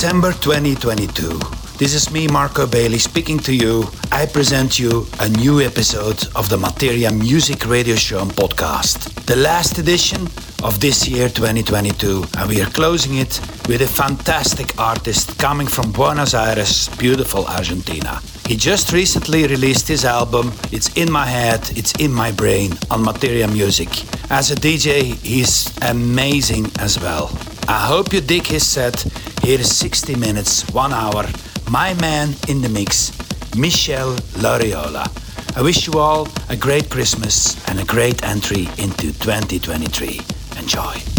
December 2022. This is me, Marco Bailey, speaking to you. I present you a new episode of the Materia Music Radio Show and podcast. The last edition of this year 2022 and we are closing it with a fantastic artist coming from Buenos Aires, beautiful Argentina. He just recently released his album, It's in My Head, It's in My Brain, on Materia Music. As a DJ, he's amazing as well. I hope you dig his set. Here is 60 minutes, one hour. My man in the mix, Michel Lariola. I wish you all a great Christmas and a great entry into 2023. Enjoy.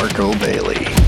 Marco Bailey.